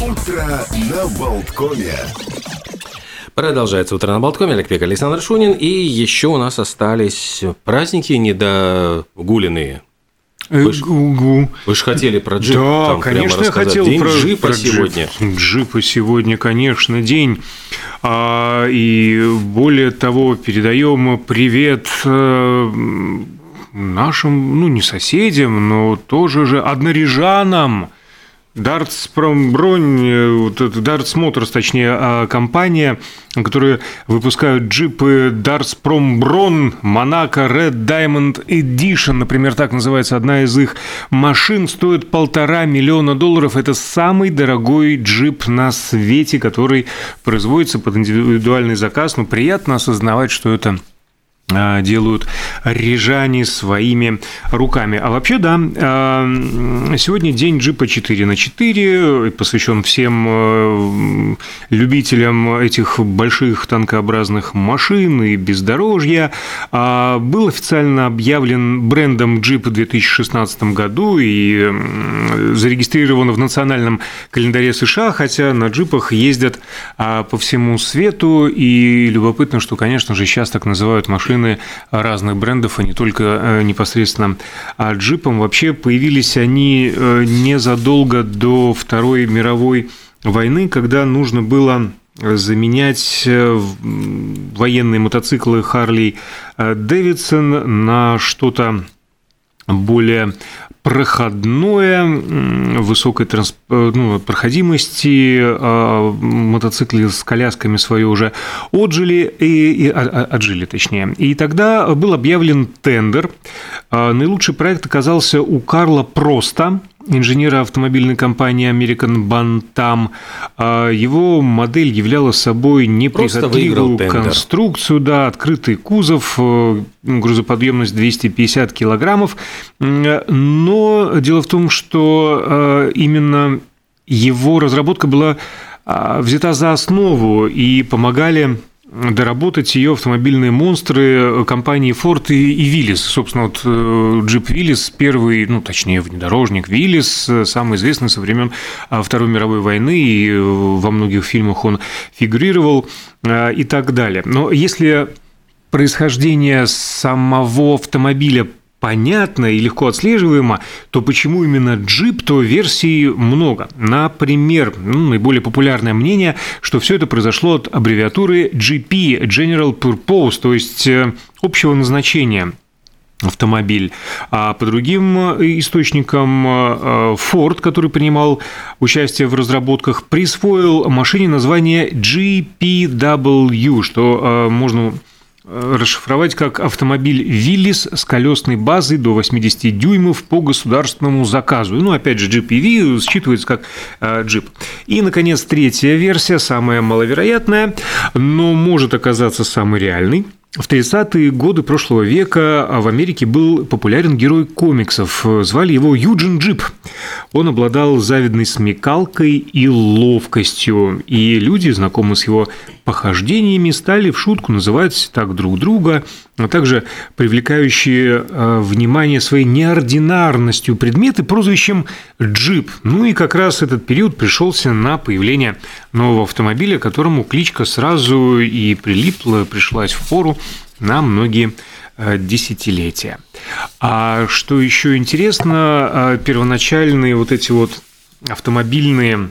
Утро на Болткоме. Продолжается утро на Болткоме. Олег Пек, Александр Шунин. И еще у нас остались праздники недогуленные. Вы ж- Гу-гу. Вы же хотели про джип Да, там прямо конечно, я рассказать. хотел День про джипа про сегодня. Джип. Джипа сегодня, конечно, день. А, и более того, передаем привет э, нашим, ну, не соседям, но тоже же однорижанам. Дартспромбронь, э, вот это Дартс Моторс, точнее, а, компания, которая выпускают джипы Дартспромброн, Монако Red Diamond Edition, например, так называется одна из их машин, стоит полтора миллиона долларов. Это самый дорогой джип на свете, который производится под индивидуальный заказ. Но приятно осознавать, что это делают рижане своими руками. А вообще, да, а, сегодня день джипа 4 на 4, посвящен всем э, любителям этих больших танкообразных машин и бездорожья. А, Был официально объявлен брендом джип в 2016 году и зарегистрирован в национальном календаре США, хотя на джипах ездят а, по всему свету. И любопытно, что, конечно же, сейчас так называют машины разных брендов, а не только э, непосредственно джипом. Вообще появились они э, незадолго до Второй мировой войны, когда нужно было заменять э, военные мотоциклы Харли Дэвидсон на что-то более проходное, высокой трансп- э, ну, проходимости, а, мотоциклы с колясками свое уже отжили, и, и- а- а- отжили точнее. И тогда был объявлен тендер. Наилучший проект оказался у Карла Проста, инженера автомобильной компании American Bantam. А, Его модель являла собой неприхотливую конструкцию, да, открытый кузов, э, грузоподъемность 250 килограммов. Но дело в том, что э, именно его разработка была а, взята за основу и помогали доработать ее автомобильные монстры компании Ford и, и Willys. Собственно, вот э, джип Willys, первый, ну, точнее, внедорожник Willys, э, самый известный со времен а, Второй мировой войны, и э, во многих фильмах он фигурировал э, и так далее. Но если происхождение самого автомобиля понятно и легко отслеживаемо, то почему именно джип, то версий много. Например, ну, наиболее популярное мнение, что все это произошло от аббревиатуры GP, General Purpose, то есть э, общего назначения автомобиль. А по другим э, источникам э, Ford, который принимал участие в разработках, присвоил машине название GPW, что можно расшифровать как автомобиль Willys с колесной базой до 80 дюймов по государственному заказу. Ну, опять же, GPV считывается как э, джип. И, наконец, третья версия, самая маловероятная, но может оказаться самой реальной. В 30-е годы прошлого века в Америке был популярен герой комиксов. Звали его Юджин Джип. Он обладал завидной смекалкой и ловкостью. И люди, знакомые с его похождениями, стали в шутку называть так друг друга, а также привлекающие э, внимание своей неординарностью предметы прозвищем «Джип». Ну и как раз этот период пришелся на появление нового автомобиля, которому кличка сразу и прилипла, пришлась в пору на многие э, десятилетия. А что еще интересно, э, первоначальные вот эти вот автомобильные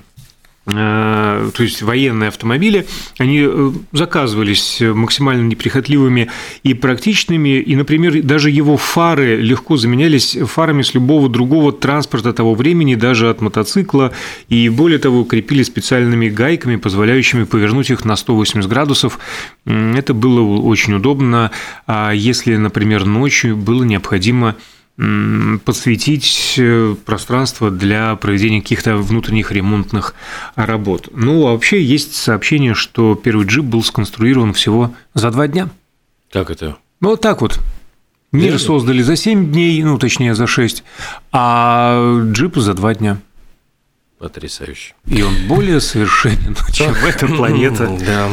то есть военные автомобили, они э, заказывались максимально неприхотливыми и практичными, и, например, даже его фары легко заменялись фарами с любого другого транспорта того времени, даже от мотоцикла, и более того, крепили специальными гайками, позволяющими повернуть их на 180 градусов. Это было очень удобно, а если, например, ночью было необходимо м, подсветить э, пространство для проведения каких-то внутренних ремонтных работ. Ну, а вообще есть сообщение, что первый джип был сконструирован всего за два дня. Как это? Ну, вот так вот. Мир Реально? создали за 7 дней, ну, точнее, за 6, а джип за два дня. Потрясающе. И он более совершенен, чем эта планета. Да.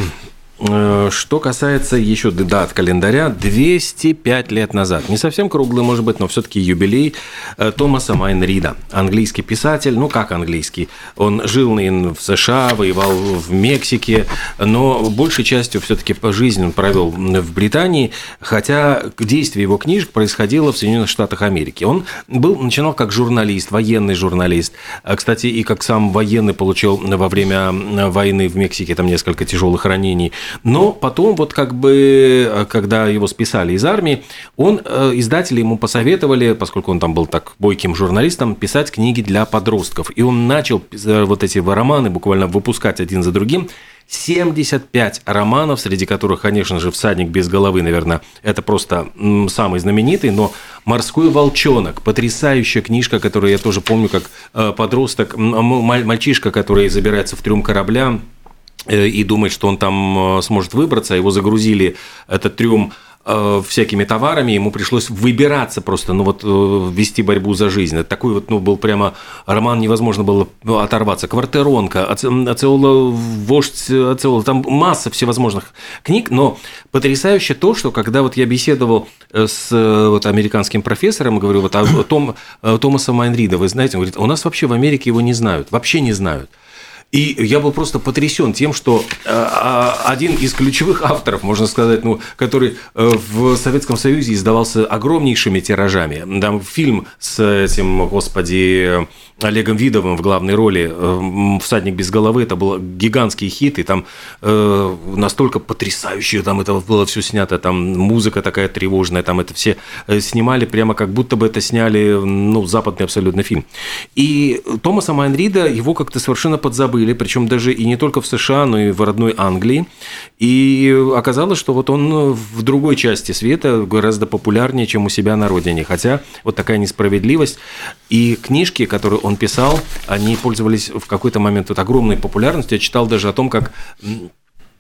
Э, что касается еще дат календаря, 205 лет назад, не совсем круглый, может быть, но все-таки юбилей э, Томаса Майнрида, английский писатель, ну как английский, он жил в США, воевал в Мексике, но большей частью все-таки по жизни он провел в Британии, хотя действие его книжек происходило в Соединенных Штатах Америки. Он был, начинал как журналист, военный журналист, а, кстати, и как сам военный получил во время войны в Мексике там несколько тяжелых ранений, но потом, вот как бы, э, когда его списали из армии, он, э, издатели ему посоветовали, поскольку он там был так бойким журналистом, писать книги для подростков. И он начал э, вот эти романы буквально выпускать один за другим. 75 романов, среди которых, конечно же, «Всадник без головы», наверное, это просто самый знаменитый, но «Морской волчонок», потрясающая книжка, которую я тоже помню как подросток, мальчишка, который забирается в трюм корабля, и думает, что он там э, сможет выбраться, его загрузили этот трюм э, всякими товарами, ему пришлось выбираться просто, ну вот вести борьбу за жизнь. Это такой вот, ну, был прямо роман, невозможно было оторваться. Квартиронка, Ацеола, вождь Ацеола, там масса всевозможных книг, но потрясающе то, что когда вот я беседовал с вот американским профессором, говорю, вот о Том, Томаса Майнрида, вы знаете, он говорит, у нас вообще в Америке его не знают, вообще не знают. И я был просто потрясен тем, что э, а, один из ключевых авторов, можно сказать, ну, который э, в Советском Союзе издавался огромнейшими тиражами. Там фильм с этим, господи, Олегом Видовым в главной роли э, «Всадник без головы» это был гигантский хит, и там настолько потрясающе там это было все снято, там музыка такая тревожная, там это все снимали прямо как будто бы это сняли, ну, западный абсолютно фильм. И Томаса Майнрида его как-то совершенно подзабыли были, причем даже и не только в США, но и в родной Англии. И оказалось, что вот он в другой части света гораздо популярнее, чем у себя на родине. Хотя вот такая несправедливость. И книжки, которые он писал, они пользовались в какой-то момент вот огромной популярностью. Я читал даже о том, как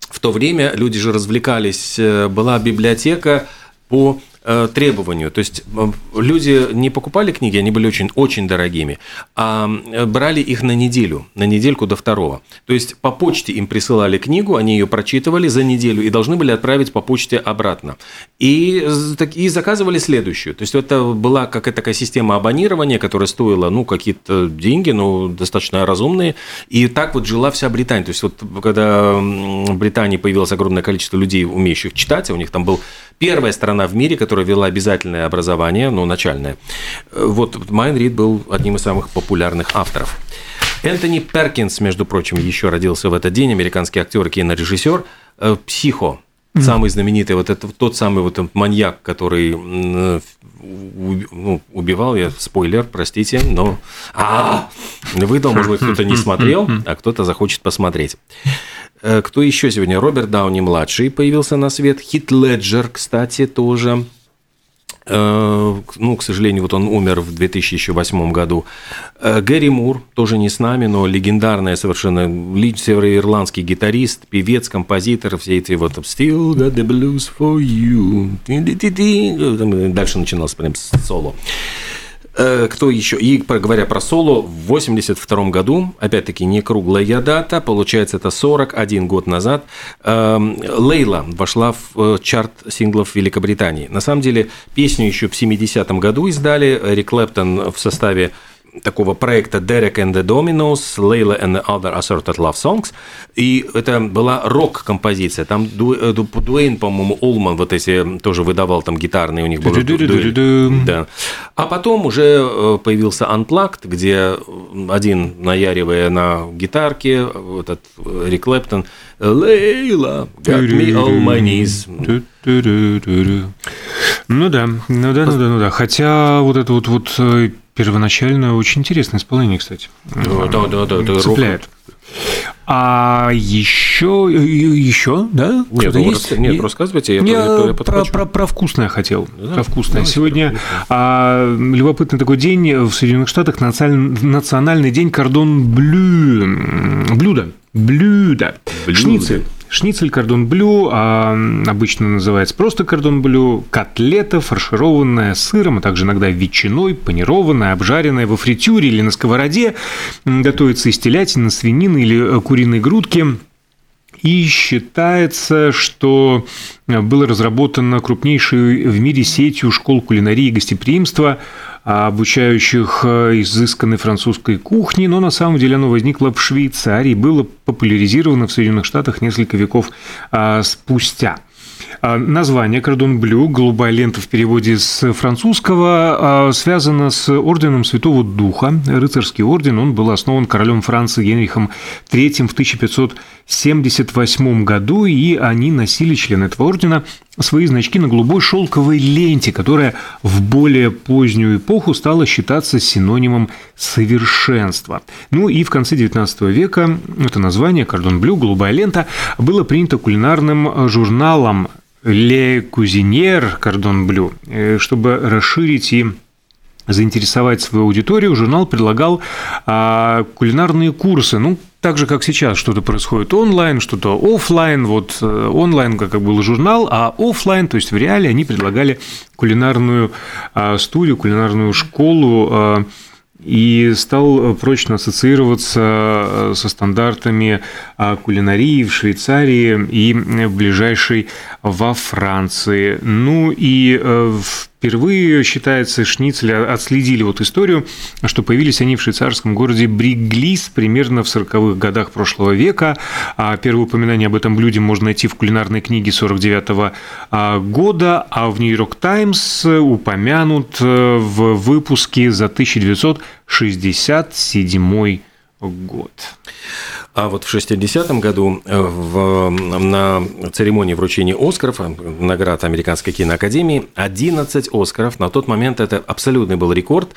в то время люди же развлекались. Э, была библиотека по требованию. То есть э, люди не покупали книги, они были очень, очень дорогими, а э, брали их на неделю, на недельку до второго. То есть по почте им присылали книгу, они ее прочитывали за неделю и должны были отправить по почте обратно. И, и заказывали следующую. То есть это была какая-то такая система абонирования, которая стоила ну, какие-то деньги, но достаточно разумные. И так вот жила вся Британия. То есть вот когда в Британии появилось огромное количество людей, умеющих читать, у них там был первая страна в мире, которая вела обязательное образование, ну, начальное. Вот Майн Рид был одним из самых популярных авторов. Энтони Перкинс, между прочим, еще родился в этот день, американский актер и кинорежиссер. Э, «Психо», Самый знаменитый, вот это тот самый вот маньяк, который ну, убивал, я спойлер, простите, но а, выдал, может быть, кто-то не смотрел, а кто-то захочет посмотреть. Э, кто еще сегодня? Роберт Дауни младший появился на свет. Хит Леджер, кстати, тоже. Э, ну, к сожалению, вот он умер в 2008 году. Э, Гэри Мур, тоже не с нами, но легендарная совершенно североирландский гитарист, певец, композитор, все эти вот «Still got the blues for you». Дальше начиналось прям соло. Э, кто еще? И говоря про соло, в 82 году, опять-таки не круглая дата, получается это 41 год назад, эм, Лейла вошла в э, чарт синглов Великобритании. На самом деле песню еще в 70-м году издали, Эрик Клэптон в составе такого проекта Derek and the Dominos, Layla and the Other Assorted Love Songs. И это была рок-композиция. Там э, Дуэйн, по-моему, Олман вот эти тоже выдавал там гитарные, у них было... Да. А потом уже э, появился Unplugged, где один, наяривая на гитарке, этот Рик Клэптон, Лейла, got me all my knees. Ну да, ну да, ну да, ну да. Хотя вот это вот, вот э, Первоначально очень интересное исполнение, кстати. Да, да, да, да. Цепляет. А еще, еще, да? Нет, ну, есть? нет, рассказывайте, я, я, я про, про, про вкусное хотел. Да, про вкусное. Сегодня а, любопытный такой день в Соединенных Штатах, национальный день кордон блю, блюда. Блюда. Блюда. Шницель. Шницель кордон блю, а обычно называется просто кордон блю, котлета, фаршированная сыром, а также иногда ветчиной, панированная, обжаренная во фритюре или на сковороде, готовится из телятины, свинины или э, куриной грудки. И считается, что было разработано крупнейшей в мире сетью школ кулинарии и гостеприимства, обучающих изысканной французской кухне, но на самом деле оно возникло в Швейцарии, было популяризировано в Соединенных Штатах несколько веков а, спустя. А, название «Кордон Блю», голубая лента в переводе с французского, а, связано с орденом Святого Духа. Рыцарский орден, он был основан королем Франции Генрихом III в 1578 году, и они носили, члены этого ордена, свои значки на голубой шелковой ленте, которая в более позднюю эпоху стала считаться синонимом совершенства. Ну и в конце XIX века это название «Кордон Блю», «Голубая лента» было принято кулинарным журналом «La Cuisinière Cordon Bleu», э, чтобы расширить и заинтересовать свою аудиторию, журнал предлагал а, кулинарные курсы. Ну, так же, как сейчас, что-то происходит онлайн, что-то офлайн. Вот э, онлайн, как был журнал, а офлайн, то есть в реале, они предлагали кулинарную а, студию, кулинарную школу а, и стал прочно ассоциироваться э, со стандартами а, кулинарии в Швейцарии и ближайшей во Франции. Ну и э, впервые, считается, шницели отследили вот историю, что появились они в швейцарском городе Бриглис примерно в 40-х годах прошлого века. А первое упоминание об этом блюде можно найти в кулинарной книге 49 -го а, года, а в Нью-Йорк Таймс упомянут э, в выпуске за 1967 год. А вот в 60-м году э, в, на церемонии вручения Оскаров, э, наград Американской киноакадемии, 11 Оскаров, на тот момент это абсолютный был рекорд,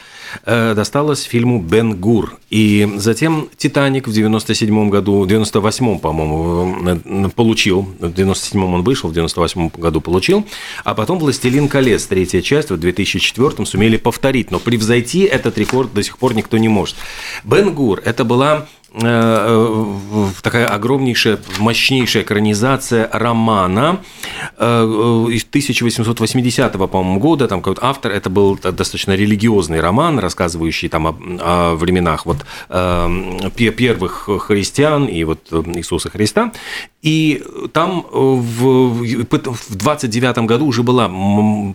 э, досталось фильму «Бен Гур». И затем «Титаник» в 97 году, в 98 по-моему, получил, в 97 он вышел, в 98 году получил, а потом «Властелин колец», третья часть, в 2004 сумели повторить, но превзойти этот рекорд до сих пор никто не может. «Бен Гур» – это была такая огромнейшая, мощнейшая экранизация романа э, из 1880 по-моему, года. Там какой-то автор, это был достаточно религиозный роман, рассказывающий там о, о временах вот первых христиан и вот Иисуса Христа. И там в, в 29 году уже была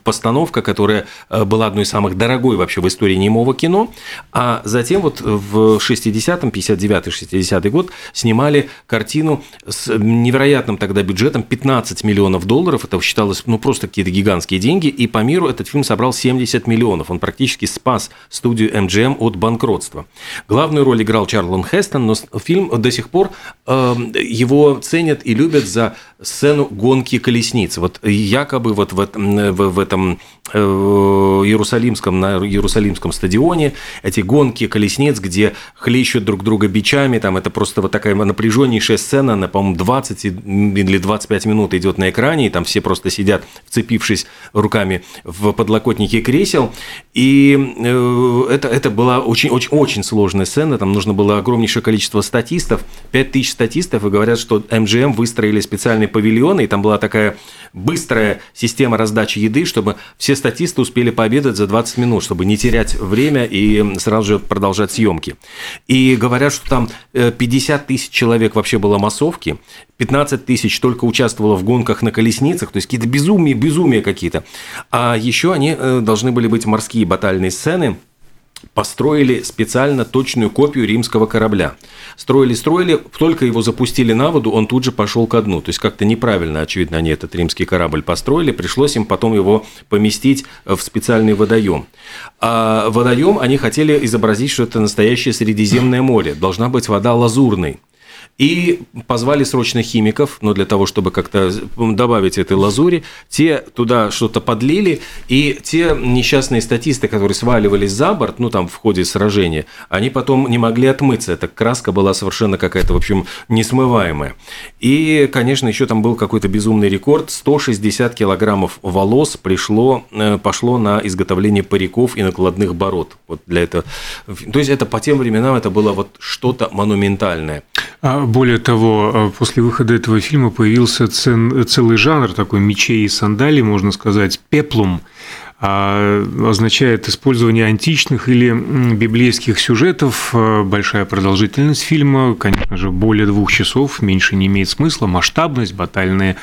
постановка, которая была одной из самых дорогой вообще в истории немого кино, а затем вот в 60-м, 59 60-й год, снимали картину с невероятным тогда бюджетом 15 миллионов долларов. Это считалось ну, просто какие-то гигантские деньги. И по миру этот фильм собрал 70 миллионов. Он практически спас студию MGM от банкротства. Главную роль играл Чарлон Хестон, но фильм до сих пор э, его ценят и любят за сцену гонки колесниц. Вот якобы вот в, в, в этом Иерусалимском, на Иерусалимском стадионе. Эти гонки колесниц, где хлещут друг друга бичами, там это просто вот такая напряженнейшая сцена, на, по-моему, 20 или 25 минут идет на экране, и там все просто сидят, вцепившись руками в подлокотники кресел, и э, это, это была очень, очень, очень сложная сцена, там нужно было огромнейшее количество статистов, 5000 статистов, и говорят, что MGM выстроили специальные павильоны, и там была такая быстрая система раздачи еды, чтобы все статисты успели пообедать за 20 минут, чтобы не терять время и сразу же продолжать съемки. И говорят, что там 50 э, тысяч человек вообще было массовки, 15 тысяч только участвовало в гонках на колесницах, то есть какие-то безумия, безумия какие-то. А еще они э, должны были быть морские батальные сцены – построили специально точную копию римского корабля. Строили, строили, только его запустили на воду, он тут же пошел ко дну. То есть как-то неправильно, очевидно, они этот римский корабль построили, пришлось им потом его поместить в специальный водоем. А водоем они хотели изобразить, что это настоящее Средиземное море. Должна быть вода лазурной. И позвали срочно химиков, но для того, чтобы как-то добавить этой лазури, те туда что-то подлили, и те несчастные статисты, которые сваливались за борт, ну там в ходе сражения, они потом не могли отмыться. Эта краска была совершенно какая-то, в общем, несмываемая. И, конечно, еще там был какой-то безумный рекорд. 160 килограммов волос пришло, э, пошло на изготовление париков и накладных бород. Вот для этого. То есть это по тем временам это было вот что-то монументальное. А более того, э, после выхода этого фильма появился целый жанр такой мечей и сандалий, можно сказать, пеплум. А, означает использование античных или библейских сюжетов. Большая продолжительность фильма, конечно же, более двух часов, меньше не имеет смысла. Масштабность, батальные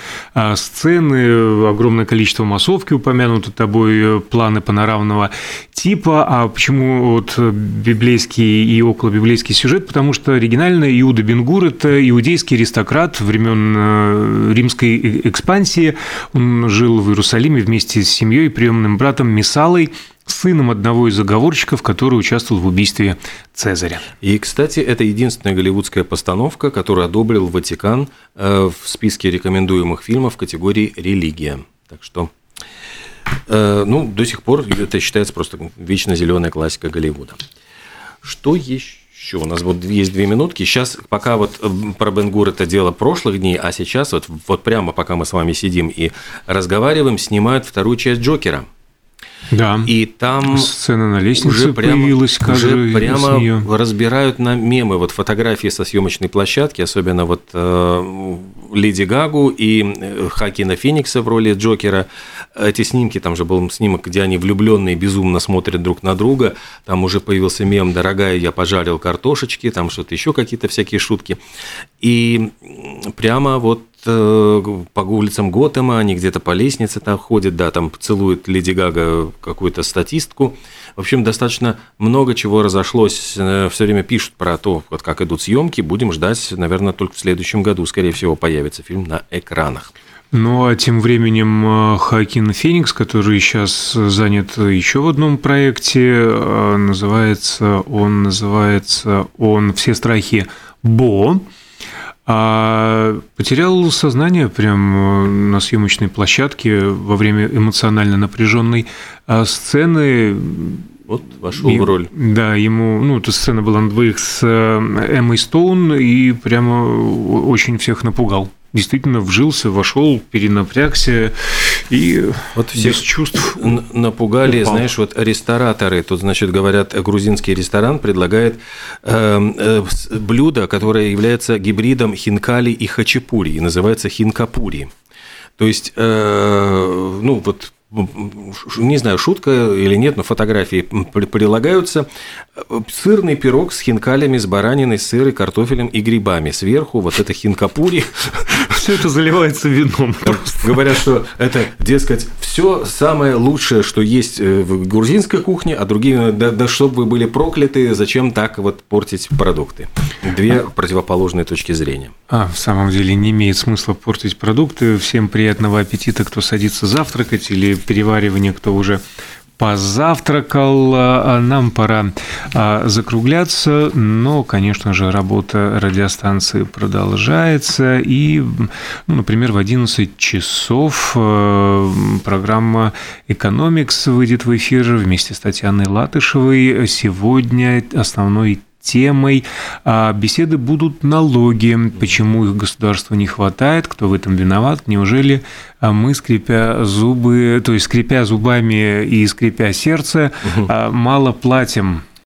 сцены, огромное количество массовки упомянуты тобой, планы панорамного типа. А почему вот библейский и околобиблейский сюжет? Потому что оригинально Иуда Бенгур – это иудейский аристократ времен э, римской экспансии. Он жил в Иерусалиме вместе с семьей, приемным братом Мисалой, сыном одного из заговорщиков, который участвовал в убийстве Цезаря. И, кстати, это единственная голливудская постановка, которую одобрил Ватикан э, в списке рекомендуемых фильмов в категории «Религия». Так что, э, ну, до сих пор это считается просто вечно зеленая классика Голливуда. Что еще? еще у нас вот есть две минутки. Сейчас, пока вот э, про Бенгур это дело прошлых дней, а сейчас вот, вот прямо пока мы с вами сидим и разговариваем, снимают вторую часть Джокера. Да. И там сцена на лестнице уже прямо, появилась, уже прямо разбирают на мемы вот фотографии со съемочной площадки, особенно вот э, Леди Гагу и э, Хакина Феникса в роли Джокера. Эти снимки, там же был снимок, где они влюбленные безумно смотрят друг на друга. Там уже появился мем «Дорогая, я пожарил картошечки», там что-то еще какие-то всякие шутки. И прямо вот по улицам Готэма, они где-то по лестнице там ходят, да, там целует Леди Гага какую-то статистку. В общем, достаточно много чего разошлось. Э, Все время пишут про то, вот как идут съемки. Будем ждать, наверное, только в следующем году, скорее всего, появится фильм на экранах. Ну а тем временем э, Хакин Феникс, который сейчас занят еще в одном проекте, э, называется он называется он «Все страхи Бо». А потерял сознание прямо на съемочной площадке во время эмоционально напряженной сцены. Вот вошел и, в роль. Да, ему, ну, эта сцена была на двоих с э, Эммой Стоун и прямо очень всех напугал действительно вжился, вошел, перенапрягся и вот всех без чувств напугали, упал. знаешь, вот рестораторы. Тут, значит, говорят, грузинский ресторан предлагает э, э, блюдо, которое является гибридом хинкали и хачапури, и называется хинкапури. То есть, э, ну, вот не знаю, шутка или нет, но фотографии прилагаются. Сырный пирог с хинкалями, с бараниной, сырой, картофелем и грибами. Сверху вот это хинкапури. Все это заливается вином. Говорят, что это, дескать, все самое лучшее, что есть э, в грузинской кухне, а другие, да, да чтобы вы были прокляты, зачем так вот портить продукты? Две противоположные точки зрения. А, в самом деле не имеет смысла портить продукты. Всем приятного аппетита, кто садится завтракать или переваривания, кто уже позавтракал, а, нам пора а, закругляться, но, конечно же, работа радиостанции продолжается, и, ну, например, в 11 часов а, программа «Экономикс» выйдет в эфир вместе с Татьяной Латышевой. Сегодня основной темой. А беседы будут налоги, почему их государству не хватает, кто в этом виноват, неужели а мы, скрипя зубы, то есть скрипя зубами и скрипя сердце, угу. мало платим